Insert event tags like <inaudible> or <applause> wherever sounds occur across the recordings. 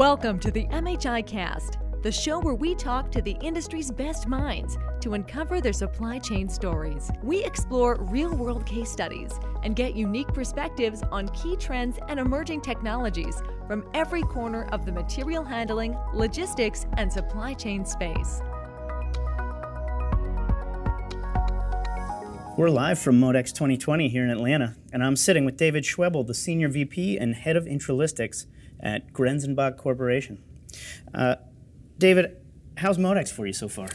Welcome to the MHI Cast, the show where we talk to the industry's best minds to uncover their supply chain stories. We explore real world case studies and get unique perspectives on key trends and emerging technologies from every corner of the material handling, logistics, and supply chain space. We're live from Modex 2020 here in Atlanta, and I'm sitting with David Schwebel, the Senior VP and Head of Intralogistics at Grenzebach Corporation. Uh, David, how's Modex for you so far?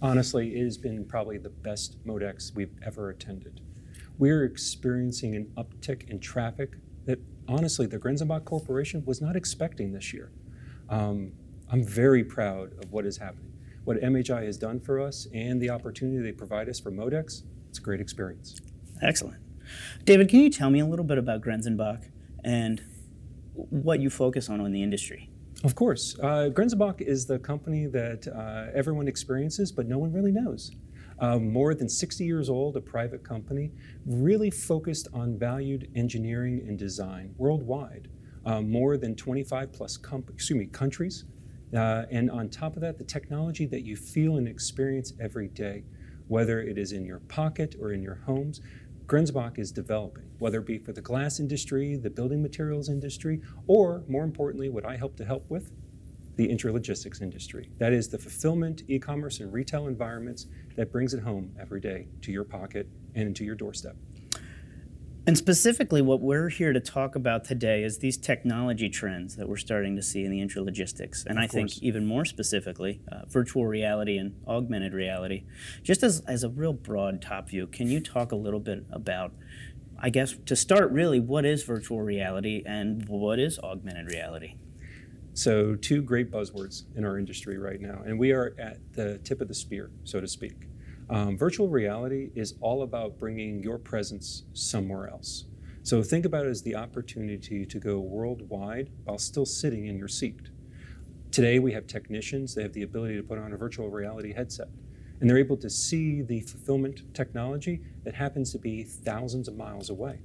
Honestly, it has been probably the best Modex we've ever attended. We're experiencing an uptick in traffic that honestly the Grenzebach Corporation was not expecting this year. Um, I'm very proud of what is happening. What MHI has done for us and the opportunity they provide us for Modex, it's a great experience. Excellent. David, can you tell me a little bit about Grenzebach and what you focus on in the industry? Of course. Uh, is the company that uh, everyone experiences, but no one really knows. Uh, more than 60 years old, a private company, really focused on valued engineering and design worldwide. Uh, more than 25 plus excuse me, countries. Uh, and on top of that, the technology that you feel and experience every day, whether it is in your pocket or in your homes, Grenzebach is developing, whether it be for the glass industry, the building materials industry, or more importantly, what I help to help with, the intralogistics industry. That is the fulfillment, e commerce, and retail environments that brings it home every day to your pocket and into your doorstep. And specifically, what we're here to talk about today is these technology trends that we're starting to see in the intralogistics. And Of I think even more specifically, uh, virtual reality and augmented reality. Just as, as a real broad top view, can you talk a little bit about, I guess, to start really, what is virtual reality and what is augmented reality? So, two great buzzwords in our industry right now, and we are at the tip of the spear, so to speak. Um, virtual reality is all about bringing your presence somewhere else. So, think about it as the opportunity to go worldwide while still sitting in your seat. Today, we have technicians, they have the ability to put on a virtual reality headset, and they're able to see the fulfillment technology that happens to be thousands of miles away.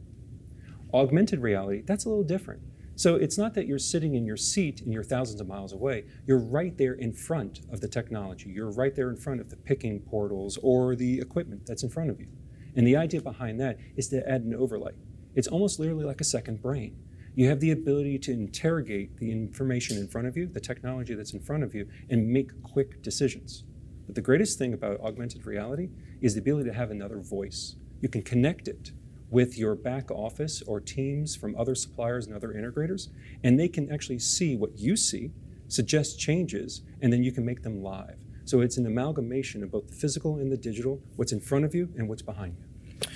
Augmented reality, that's a little different. So it's not that you're sitting in your seat and you're thousands of miles away. You're right there in front of the technology. You're right there in front of the picking portals or the equipment that's in front of you. And the idea behind that is to add an overlay. It's almost literally like a second brain. You have the ability to interrogate the information in front of you, the technology that's in front of you, and make quick decisions. But the greatest thing about augmented reality is the ability to have another voice. You can connect it with your back office or teams from other suppliers and other integrators, and they can actually see what you see, suggest changes, and then you can make them live. So it's an amalgamation of both the physical and the digital, what's in front of you and what's behind you.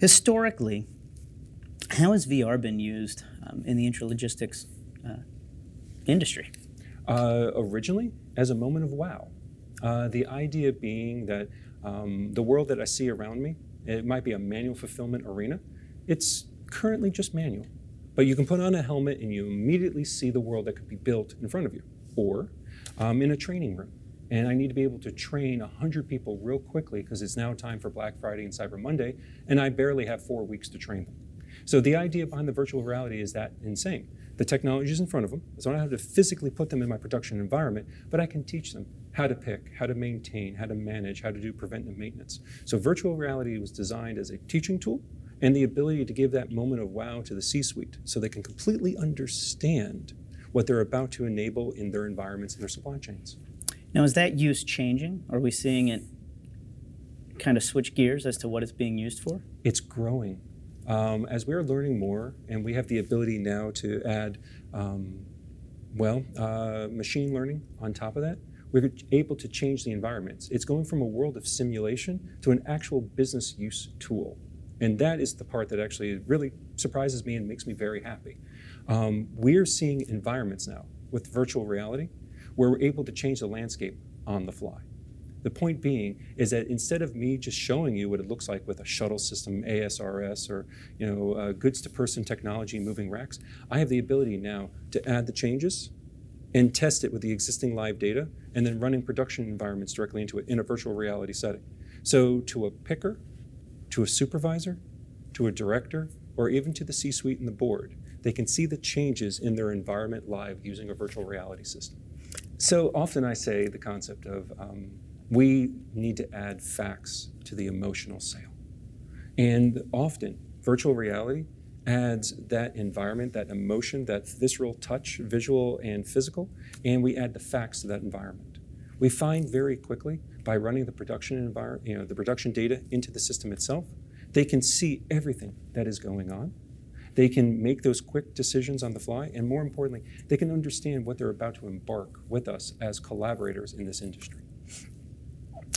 Historically, how has VR been used um, in the intralogistics uh, industry? Uh, originally, as a moment of wow. Uh, the idea being that um, the world that I see around me, it might be a manual fulfillment arena. It's currently just manual. But you can put on a helmet and you immediately see the world that could be built in front of you. Or I'm in a training room and I need to be able to train 100 people real quickly because it's now time for Black Friday and Cyber Monday, and I barely have four weeks to train them. So the idea behind the virtual reality is that insane. The technology is in front of them, so I don't have to physically put them in my production environment, but I can teach them how to pick, how to maintain, how to manage, how to do preventive maintenance. So virtual reality was designed as a teaching tool and the ability to give that moment of wow to the C-suite so they can completely understand what they're about to enable in their environments and their supply chains. Now, is that use changing? Are we seeing it kind of switch gears as to what it's being used for? it's growing. Um, as we're learning more, and we have the ability now to add, um, well, uh, machine learning on top of that, we're able to change the environments. It's going from a world of simulation to an actual business use tool. And that is the part that actually really surprises me and makes me very happy. Um, we're seeing environments now with virtual reality where we're able to change the landscape on the fly. The point being is that instead of me just showing you what it looks like with a shuttle system, ASRS, or you know, uh, goods-to-person technology, moving racks, I have the ability now to add the changes and test it with the existing live data, and then running production environments directly into it in a virtual reality setting. So to a picker, to a supervisor, to a director, or even to the C-suite and the board, they can see the changes in their environment live using a virtual reality system. So often I say the concept of um, we need to add facts to the emotional sale. And often, virtual reality adds that environment, that emotion, that visceral touch, visual and physical, and we add the facts to that environment. We find very quickly by running the production environment, you know, the production data into the system itself, they can see everything that is going on. They can make those quick decisions on the fly, and more importantly, they can understand what they're about to embark with us as collaborators in this industry.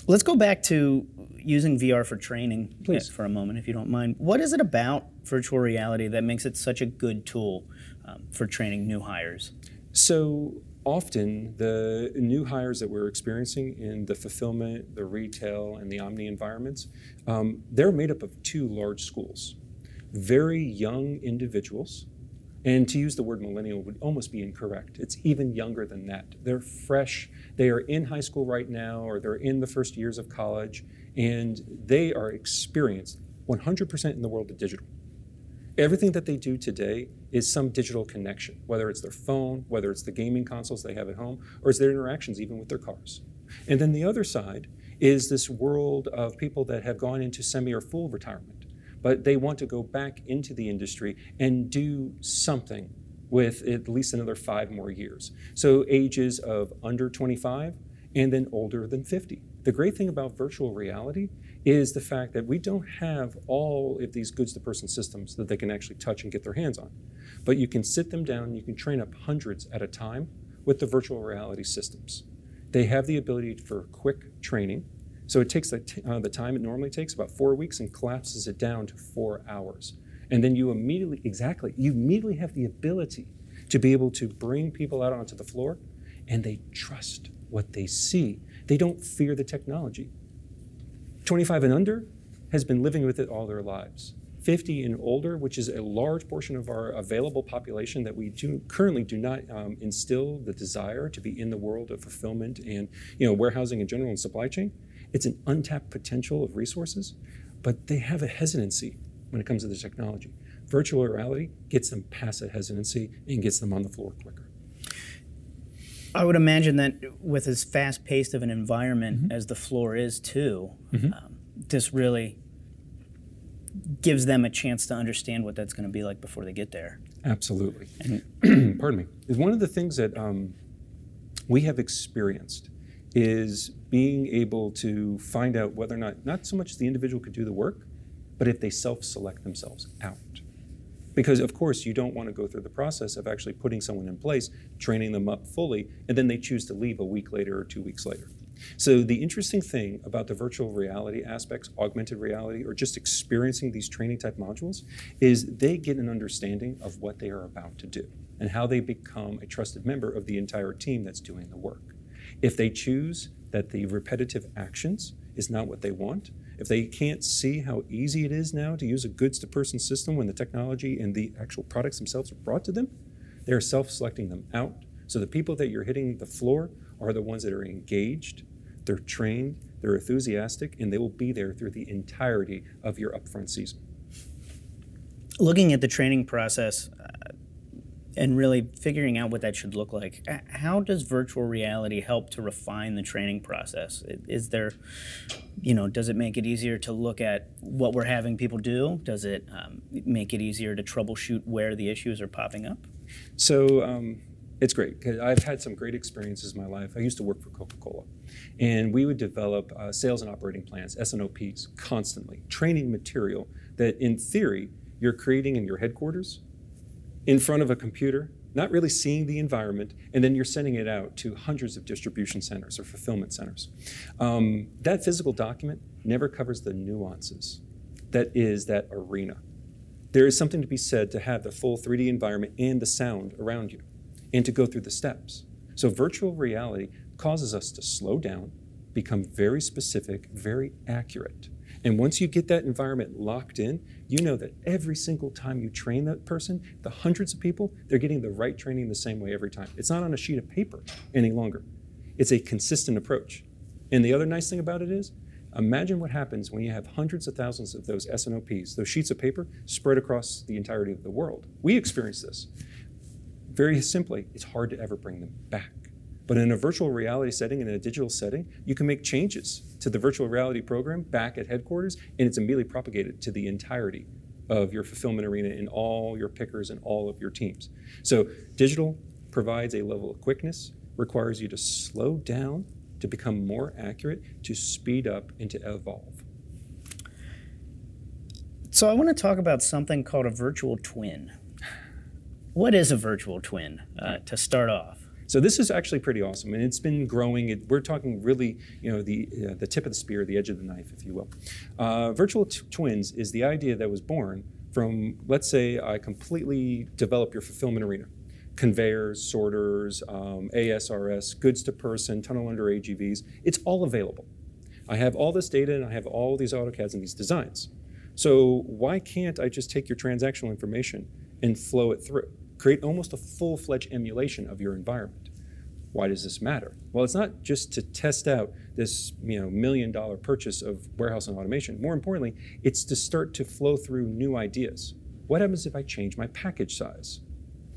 Let's go back to using VR for training Please. for a moment, if you don't mind. What is it about virtual reality that makes it such a good tool um, for training new hires? So often, the new hires that we're experiencing in the fulfillment, the retail, and the omni environments, um, they're made up of two large schools. Very young individuals, and to use the word millennial would almost be incorrect. It's even younger than that. They're fresh, they are in high school right now, or they're in the first years of college, and they are experienced 100% in the world of digital. Everything that they do today is some digital connection, whether it's their phone, whether it's the gaming consoles they have at home, or it's their interactions even with their cars. And then the other side is this world of people that have gone into semi or full retirement, but they want to go back into the industry and do something with at least another five more years. So ages of under 25 and then older than 50. The great thing about virtual reality is the fact that we don't have all of these goods to person systems that they can actually touch and get their hands on. But you can sit them down, you can train up hundreds at a time with the virtual reality systems. They have the ability for quick training. So it takes the, t- uh, the time it normally takes, about four weeks, and collapses it down to four hours. And then you immediately, exactly, you immediately have the ability to be able to bring people out onto the floor and they trust what they see. They don't fear the technology. 25 and under has been living with it all their lives. 50 and older, which is a large portion of our available population that we do currently do not um, instill the desire to be in the world of fulfillment and you know warehousing in general and supply chain. It's an untapped potential of resources, but they have a hesitancy when it comes to the technology. Virtual reality gets them past that hesitancy and gets them on the floor quicker. I would imagine that with as fast paced of an environment mm-hmm. as the floor is, too, mm-hmm. um, this really gives them a chance to understand what that's going to be like before they get there. Absolutely. And <clears throat> pardon me. One of the things that um, we have experienced is being able to find out whether or not, not so much the individual could do the work, but if they self select themselves out. Because, of course, you don't want to go through the process of actually putting someone in place, training them up fully, and then they choose to leave a week later or two weeks later. So, the interesting thing about the virtual reality aspects, augmented reality, or just experiencing these training type modules is they get an understanding of what they are about to do and how they become a trusted member of the entire team that's doing the work. If they choose that the repetitive actions is not what they want, if they can't see how easy it is now to use a goods to person system when the technology and the actual products themselves are brought to them, they're self selecting them out. So the people that you're hitting the floor are the ones that are engaged, they're trained, they're enthusiastic, and they will be there through the entirety of your upfront season. Looking at the training process, and really figuring out what that should look like. How does virtual reality help to refine the training process? Is there, you know, does it make it easier to look at what we're having people do? Does it um, make it easier to troubleshoot where the issues are popping up? So, um, it's great because I've had some great experiences in my life. I used to work for Coca Cola, and we would develop uh, sales and operating plans, S&OPs, constantly, training material that in theory you're creating in your headquarters in front of a computer, not really seeing the environment, and then you're sending it out to hundreds of distribution centers or fulfillment centers. Um, that physical document never covers the nuances that is that arena. There is something to be said to have the full 3D environment and the sound around you, and to go through the steps. So, virtual reality causes us to slow down, become very specific, very accurate. And once you get that environment locked in, you know that every single time you train that person, the hundreds of people, they're getting the right training the same way every time. It's not on a sheet of paper any longer. It's a consistent approach. And the other nice thing about it is, Imagine what happens when you have hundreds of thousands of those S&OPs, those sheets of paper, spread across the entirety of the world. We experience this. Very simply, it's hard to ever bring them back. But in a virtual reality setting, in a digital setting, you can make changes to the virtual reality program back at headquarters, and it's immediately propagated to the entirety of your fulfillment arena in all your pickers and all of your teams. So digital provides a level of quickness, requires you to slow down to become more accurate, to speed up, and to evolve. So I want to talk about something called a virtual twin. What is a virtual twin uh, to start off? So this is actually pretty awesome, and it's been growing. It, we're talking really, you know, the uh, the tip of the spear, the edge of the knife, if you will. Uh, virtual t- twins is the idea that was born from, let's say, I completely develop your fulfillment arena conveyors, sorters, um, ASRS, goods to person, tunnel under AGVs. It's all available. I have all this data and I have all these AutoCADs and these designs. So why can't I just take your transactional information and flow it through? Create almost a full-fledged emulation of your environment. Why does this matter? Well, it's not just to test out this you know, million dollar purchase of warehouse and automation. More importantly, it's to start to flow through new ideas. What happens if I change my package size?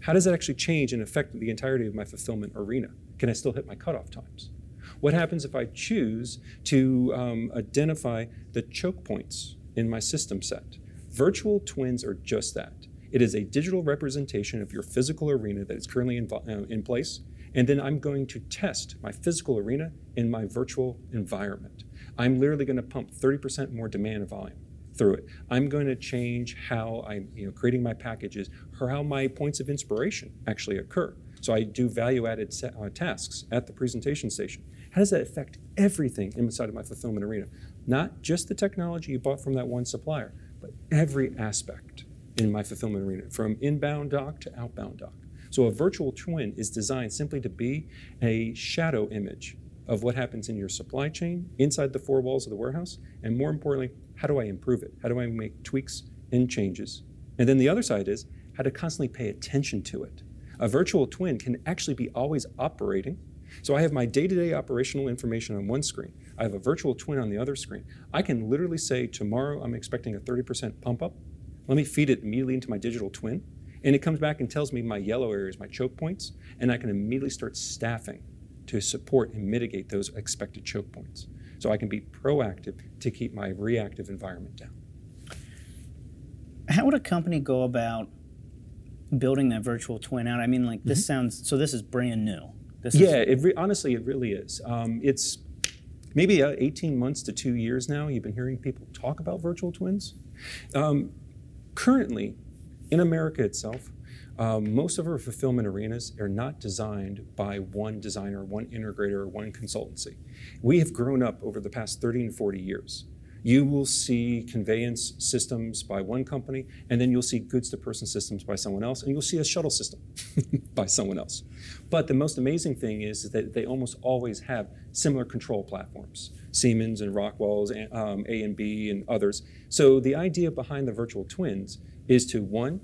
How does that actually change and affect the entirety of my fulfillment arena? Can I still hit my cutoff times? What happens if I choose to um, identify the choke points in my system set? Virtual twins are just that. It is a digital representation of your physical arena that is currently in, uh, in place, and then I'm going to test my physical arena in my virtual environment. I'm literally going to pump 30% more demand volume through it. I'm going to change how I'm you know, creating my packages or how my points of inspiration actually occur. So I do value added uh, tasks at the presentation station. How does that affect everything inside of my fulfillment arena? Not just the technology you bought from that one supplier, but every aspect in my fulfillment arena, from inbound dock to outbound dock. So a virtual twin is designed simply to be a shadow image of what happens in your supply chain inside the four walls of the warehouse, and more importantly, how do I improve it? How do I make tweaks and changes? And then the other side is how to constantly pay attention to it. A virtual twin can actually be always operating. So I have my day to day operational information on one screen. I have a virtual twin on the other screen. I can literally say, tomorrow I'm expecting a 30% pump up. Let me feed it immediately into my digital twin. And it comes back and tells me my yellow areas, my choke points, and I can immediately start staffing to support and mitigate those expected choke points so I can be proactive to keep my reactive environment down. How would a company go about building that virtual twin out? I mean, like this mm-hmm. sounds so. This is brand new. This yeah, is, it re- honestly, it really is. Um, it's maybe uh, 18 months to two years now. You've been hearing people talk about virtual twins. Um, currently, in America itself, um, most of our fulfillment arenas are not designed by one designer, one integrator, or one consultancy. We have grown up over the past 30 and 40 years. You will see conveyance systems by one company, and then you'll see goods to person systems by someone else, and you'll see a shuttle system <laughs> by someone else. But the most amazing thing is that they almost always have similar control platforms Siemens and Rockwell's, um, A and B, and others. So the idea behind the virtual twins is to one,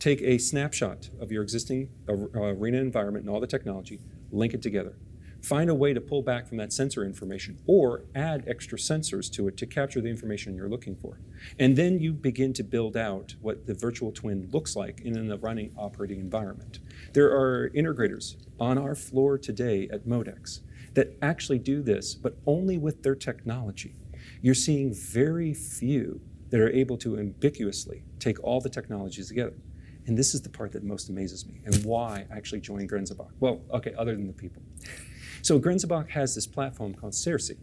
take a snapshot of your existing uh, arena environment and all the technology, link it together. Find a way to pull back from that sensor information or add extra sensors to it to capture the information you're looking for. And then you begin to build out what the virtual twin looks like in a running operating environment. There are integrators on our floor today at Modex that actually do this, but only with their technology. You're seeing very few that are able to ambiguously take all the technologies together. And this is the part that most amazes me and why I actually joined Grenzebach. Well, okay, other than the people. So Grenzebach has this platform called Cersei.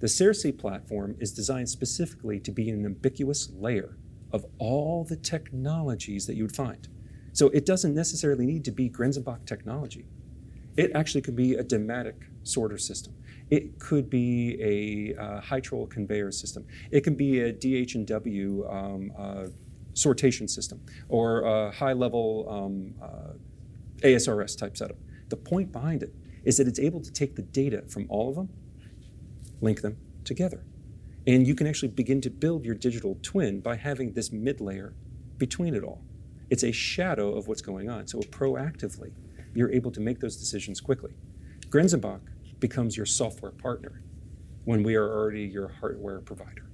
The Cersei platform is designed specifically to be an ambiguous layer of all the technologies that you would find. So it doesn't necessarily need to be Grenzebach technology. It actually could be a Dematic sorter system. It could be a uh, Hytrol conveyor system. It can be a DH&W um, uh, sortation system or a high level um, uh, ASRS type setup. The point behind it is that it's able to take the data from all of them, link them together. And you can actually begin to build your digital twin by having this mid layer between it all. It's a shadow of what's going on. So proactively, you're able to make those decisions quickly. Grenzebach becomes your software partner. when we are already your hardware provider.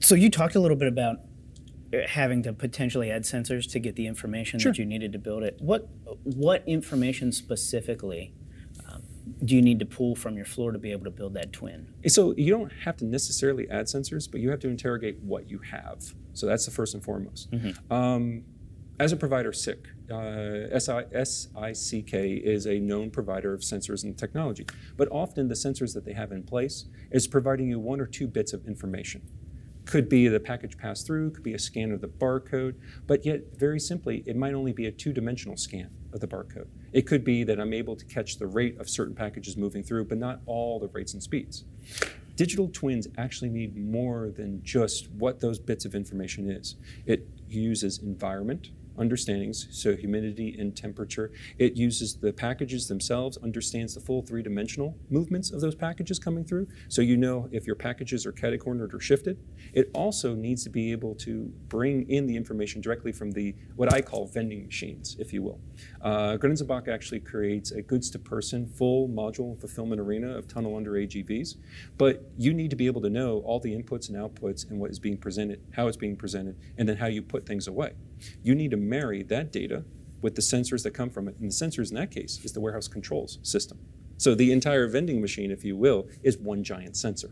So you talked a little bit about having to potentially add sensors to get the information Sure. that you needed to build it. What what information specifically um, do you need to pull from your floor to be able to build that twin? So you don't have to necessarily add sensors, but you have to interrogate what you have. So that's the first and foremost. Um, as a provider, SICK, uh, SICK is a known provider of sensors and technology. But often the sensors that they have in place is providing you one or two bits of information. Could be the package pass through, could be a scan of the barcode, but yet, very simply, it might only be a two dimensional scan of the barcode. It could be that I'm able to catch the rate of certain packages moving through, but not all the rates and speeds. Digital twins actually need more than just what those bits of information is. It uses environment understandings, so humidity and temperature. It uses the packages themselves, understands the full three dimensional movements of those packages coming through, so you know if your packages are catacornered or shifted. It also needs to be able to bring in the information directly from the what I call vending machines, if you will. Uh, actually creates a goods to person full module fulfillment arena of tunnel under AGVs, but you need to be able to know all the inputs and outputs and what is being presented, how it's being presented, and then how you put things away. You need to marry that data with the sensors that come from it. And the sensors in that case is the warehouse controls system. So the entire vending machine, if you will, is one giant sensor.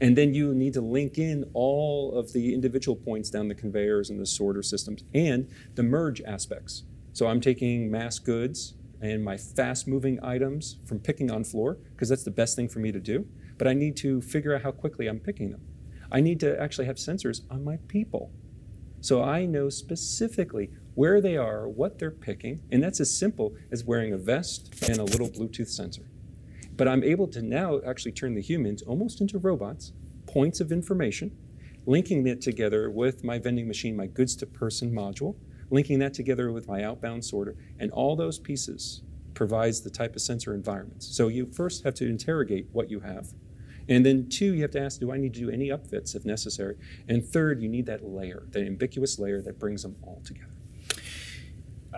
And then you need to link in all of the individual points down the conveyors and the sorter systems and the merge aspects. So I'm taking mass goods and my fast moving items from picking on floor, because that's the best thing for me to do. But I need to figure out how quickly I'm picking them. I need to actually have sensors on my people. So I know specifically where they are, what they're picking, and that's as simple as wearing a vest and a little Bluetooth sensor. But I'm able to now actually turn the humans almost into robots, points of information, linking it together with my vending machine, my goods to person module, linking that together with my outbound sorter, and all those pieces provides the type of sensor environments. So you first have to interrogate what you have. And then two, you have to ask, do I need to do any upfits if necessary? And third, you need that layer, that ambiguous layer that brings them all together.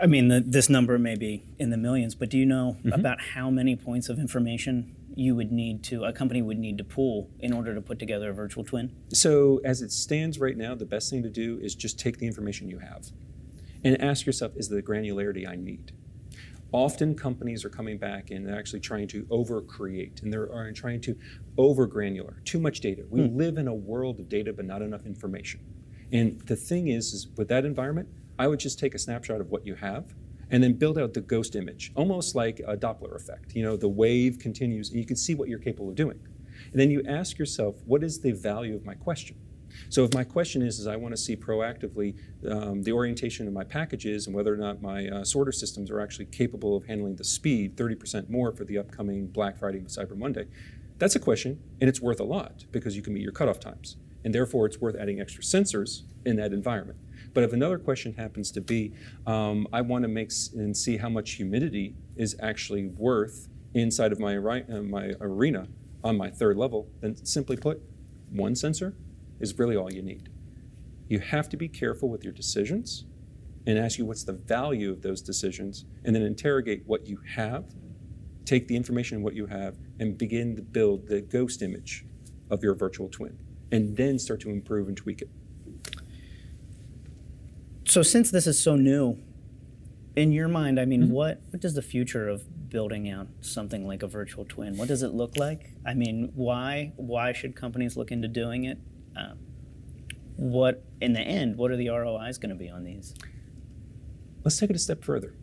I mean, the, this number may be in the millions, but do you know Mm-hmm. about how many points of information you would need to, a company would need to pull in order to put together a virtual twin? So, as it stands right now, the best thing to do is just take the information you have and ask yourself, is the granularity I need? Often companies are coming back and they're actually trying to over create and they're trying to over granular, too much data. We hmm. live in a world of data, but not enough information. And the thing is, is with that environment, I would just take a snapshot of what you have and then build out the ghost image, almost like a Doppler effect. You know, the wave continues and you can see what you're capable of doing. And then you ask yourself, what is the value of my question? So if my question is, is I want to see proactively um, the orientation of my packages and whether or not my uh, sorter systems are actually capable of handling the speed 30% more for the upcoming Black Friday and Cyber Monday, that's a question and it's worth a lot because you can meet your cutoff times. And therefore, it's worth adding extra sensors in that environment. But if another question happens to be, um, I want to make s- and see how much humidity is actually worth inside of my, uh, my arena on my third level, then simply put, one sensor is really all you need. You have to be careful with your decisions and ask you what's the value of those decisions, and then interrogate what you have, take the information in what you have, and begin to build the ghost image of your virtual twin, and then start to improve and tweak it. So, since this is so new, in your mind, I mean, Mm-hmm. what, what does the future of building out something like a virtual twin? What does it look like? I mean, why why should companies look into doing it? Um, what in the end, what are the ROIs going to be on these? Let's take it a step further.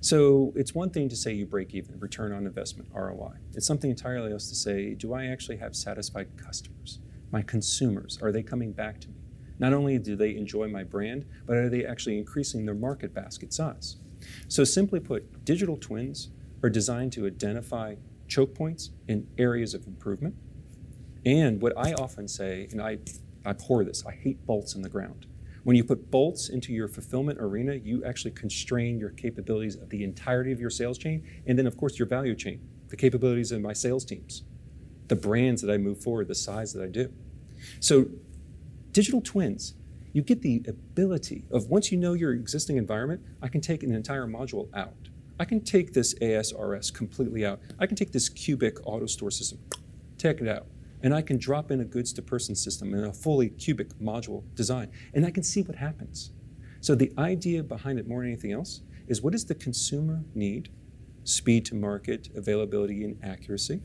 So it's one thing to say you break even, return on investment, ROI. It's something entirely else to say, do I actually have satisfied customers? My consumers, are they coming back to me? Not only do they enjoy my brand, but are they actually increasing their market basket size? So simply put, digital twins are designed to identify choke points and areas of improvement. And what I often say, and I abhor this, I hate bolts in the ground. When you put bolts into your fulfillment arena, you actually constrain your capabilities of the entirety of your sales chain, and then, of course, your value chain, the capabilities of my sales teams, the brands that I move forward, the size that I do. So, digital twins, you get the ability of once you know your existing environment, I can take an entire module out. I can take this ASRS completely out. I can take this cubic AutoStore system take it out. And I can drop in a goods to person system in a fully cubic module design, and I can see what happens. So the idea behind it more than anything else is what does the consumer need? Speed to market, availability, and accuracy.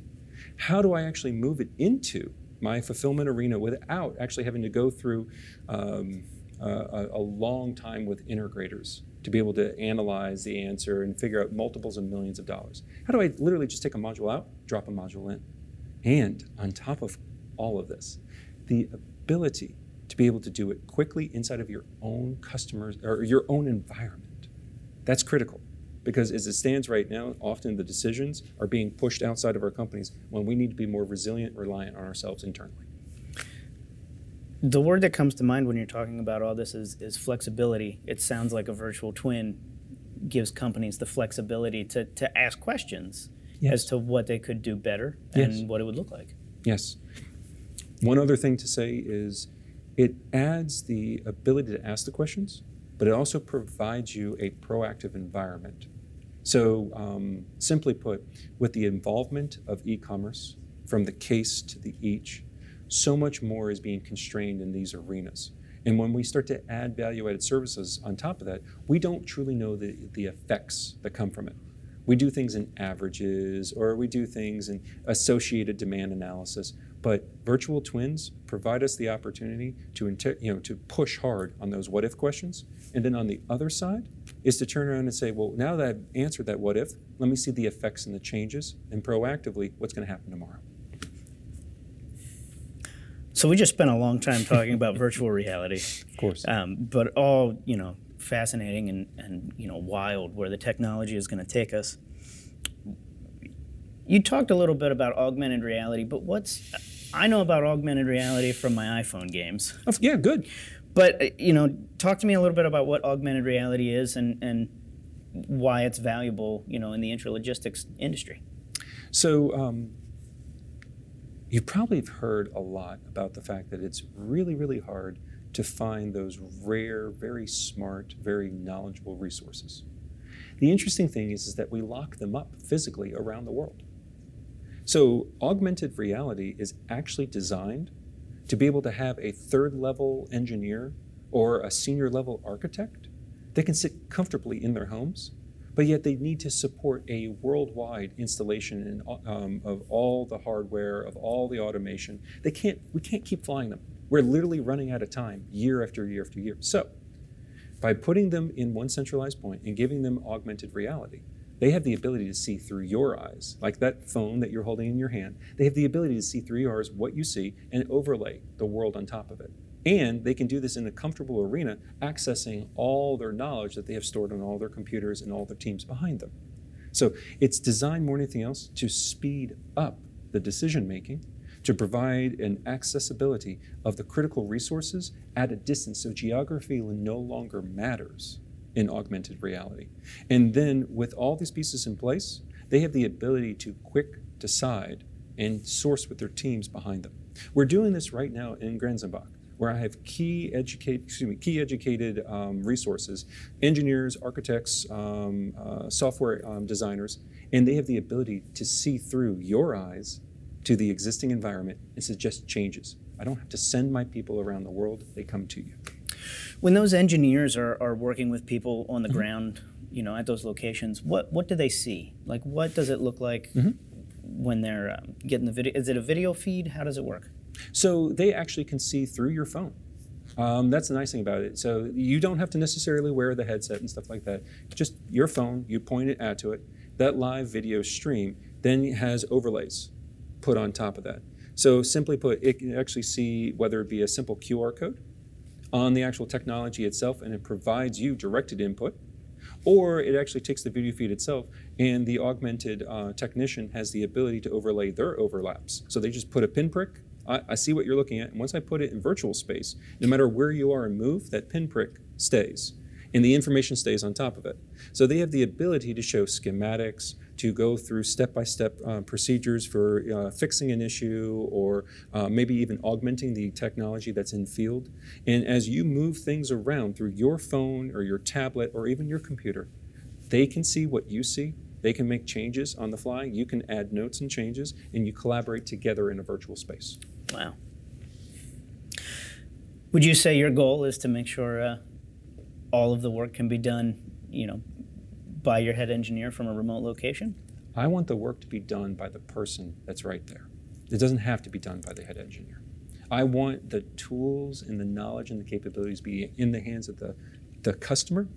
How do I actually move it into my fulfillment arena without actually having to go through um, a, a long time with integrators to be able to analyze the answer and figure out multiples of millions of dollars? How do I literally just take a module out, drop a module in? And on top of all of this, the ability to be able to do it quickly inside of your own customers or your own environment. That's critical because as it stands right now, often the decisions are being pushed outside of our companies when we need to be more resilient, reliant on ourselves internally. The word that comes to mind when you're talking about all this is, is flexibility. It sounds like a virtual twin gives companies the flexibility to, to ask questions yes. as to what they could do better yes. and what it would look like. Yes. One other thing to say is it adds the ability to ask the questions, but it also provides you a proactive environment. So, um, simply put, with the involvement of e commerce, from the case to the each, so much more is being constrained in these arenas. And when we start to add value added services on top of that, we don't truly know the, the effects that come from it. We do things in averages or we do things in associated demand analysis, but virtual twins provide us the opportunity to, inter- you know, to push hard on those what if questions. And then on the other side is to turn around and say, well, now that I've answered that what if, let me see the effects and the changes and proactively what's going to happen tomorrow. So we just spent a long time talking about virtual reality. <laughs> Of course. Um, but all, you know, fascinating and, and you know wild where the technology is going to take us. You talked a little bit about augmented reality, but what's I know about augmented reality from my iPhone games. Oh, yeah, good. But uh, you know, talk to me a little bit about what augmented reality is and and why it's valuable, you know, in the intralogistics industry. So. Um, you probably have heard a lot about the fact that it's really, really hard to find those rare, very smart, very knowledgeable resources. The interesting thing is, is that we lock them up physically around the world. So, augmented reality is actually designed to be able to have a third level engineer or a senior level architect that can sit comfortably in their homes, but yet they need to support a worldwide installation in, um, of all the hardware, of all the automation. They can't, we can't keep flying them. We're literally running out of time year after year after year. So, by putting them in one centralized point and giving them augmented reality, they have the ability to see through your eyes, like that phone that you're holding in your hand. They have the ability to see through yours what you see and overlay the world on top of it. And they can do this in a comfortable arena, accessing all their knowledge that they have stored on all their computers and all their teams behind them. So it's designed more than anything else to speed up the decision making to provide an accessibility of the critical resources at a distance so geography no longer matters in augmented reality. And then with all these pieces in place, they have the ability to quick decide and source with their teams behind them. We're doing this right now in Grenzebach where I have key educate, excuse me, key educated um, resources, engineers, architects, um, uh, software um, designers, and they have the ability to see through your eyes to the existing environment and suggest changes. I don't have to send my people around the world, they come to you. When those engineers are, are working with people on the mm-hmm. ground, you know, at those locations, what, what do they see? Like, what does it look like mm-hmm. when they're um, getting the video? Is it a video feed? How does it work? So they actually can see through your phone. Um, that's the nice thing about it. So you don't have to necessarily wear the headset and stuff like that. Just your phone, you point it at to it. That live video stream then has overlays put on top of that. So simply put, it can actually see whether it be a simple QR code on the actual technology itself, and it provides you directed input, or it actually takes the video feed itself, and the augmented uh, technician has the ability to overlay their overlaps. So they just put a pinprick. I, I see what you're looking at, and once I put it in virtual space, no matter where you are and move, that pinprick stays and the information stays on top of it. So they have the ability to show schematics, to go through step by step procedures for uh, fixing an issue or uh, maybe even augmenting the technology that's in field. And as you move things around through your phone or your tablet or even your computer, they can see what you see They can make changes on the fly. You can add notes and changes, and you collaborate together in a virtual space. Wow. Would you say your goal is to make sure uh, all of the work can be done, you know, by your head engineer from a remote location? I want the work to be done by the person that's right there. It doesn't have to be done by the head engineer. I want the tools and the knowledge and the capabilities be in the hands of the, the customer,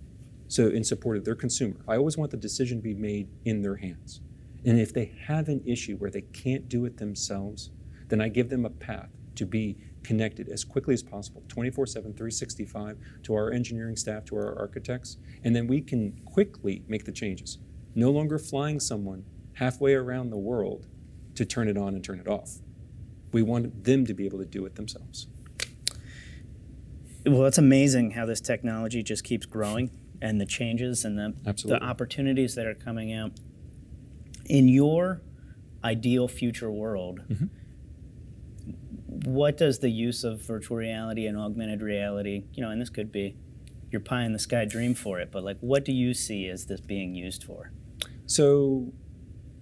so in support of their consumer. I always want the decision to be made in their hands. And if they have an issue where they can't do it themselves, then I give them a path to be connected as quickly as possible, 24 7, 365, to our engineering staff, to our architects, and then we can quickly make the changes. No longer flying someone halfway around the world to turn it on and turn it off. We want them to be able to do it themselves. Well, it's amazing how this technology just keeps growing and the changes and the, Absolutely. the opportunities that are coming out. In your ideal future world, Mhm. What does the use of virtual reality and augmented reality, you know, and this could be your pie in the sky dream for it, but like what do you see as this being used for? So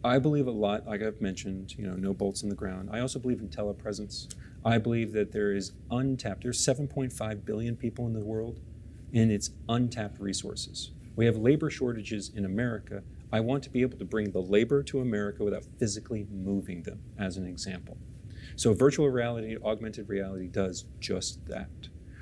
I believe a lot, like I've mentioned, you know, no bolts in the ground. I also believe in telepresence. I believe that there is untapped, there's 7.5 billion people in the world, and it's untapped resources. We have labor shortages in America. I want to be able to bring the labor to America without physically moving them, as an example. So virtual reality, augmented reality does just that.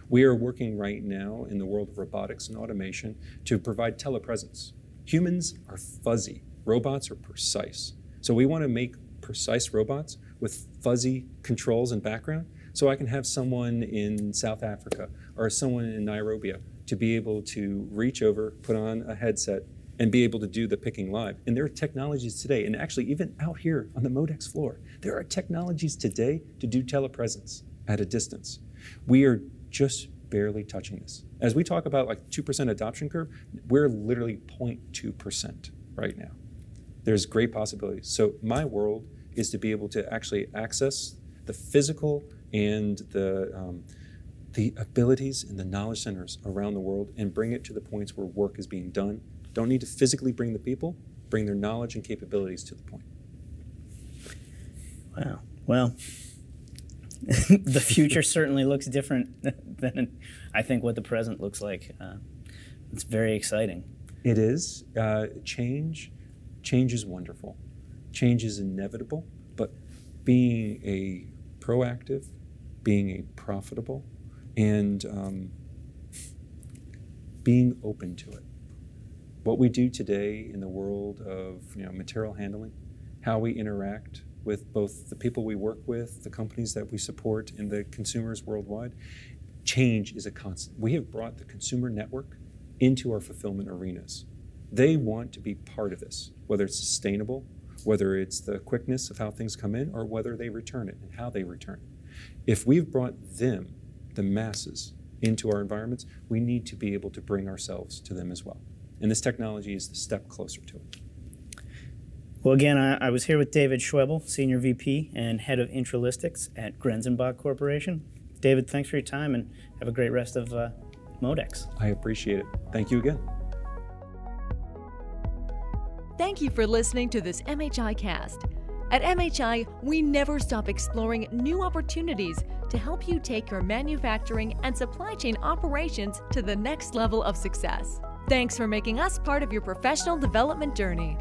We are working right now in the world of robotics and automation to provide telepresence. Humans are fuzzy, robots are precise. So we want to make precise robots with fuzzy controls and background so I can have someone in South Africa or someone in Nairobi to be able to reach over, put on a headset, and be able to do the picking live. And there are technologies today, and actually, even out here on the Modex floor, there are technologies today to do telepresence at a distance. We are just barely touching this. As we talk about like 2% adoption curve, we're literally 0.2% right now. There's great possibilities. So, my world is to be able to actually access the physical and the um, the abilities and the knowledge centers around the world and bring it to the points where work is being done. Don't need to physically bring the people, bring their knowledge and capabilities to the point. Wow. Well, <laughs> the future certainly looks different <laughs> than I think what the present looks like. Uh, it's very exciting. It is uh, change. Change is wonderful. Change is inevitable, but being a proactive, being a profitable, and um, being open to it. What we do today in the world of you know, material handling, how we interact with both the people we work with, the companies that we support, and the consumers worldwide, change is a constant. We have brought the consumer network into our fulfillment arenas. They want to be part of this, whether it's sustainable, whether it's the quickness of how things come in, or whether they return it and how they return it. If we've brought them, the masses, into our environments, we need to be able to bring ourselves to them as well. And this technology is the step closer to it. Well, again, I, I was here with David Schwebel, Senior VP and Head of Intralogistics at Grenzebach Corporation. David, thanks for your time and have a great rest of uh, Modex. I appreciate it. Thank you again. Thank you for listening to this MHI cast. At MHI, we never stop exploring new opportunities to help you take your manufacturing and supply chain operations to the next level of success. Thanks for making us part of your professional development journey.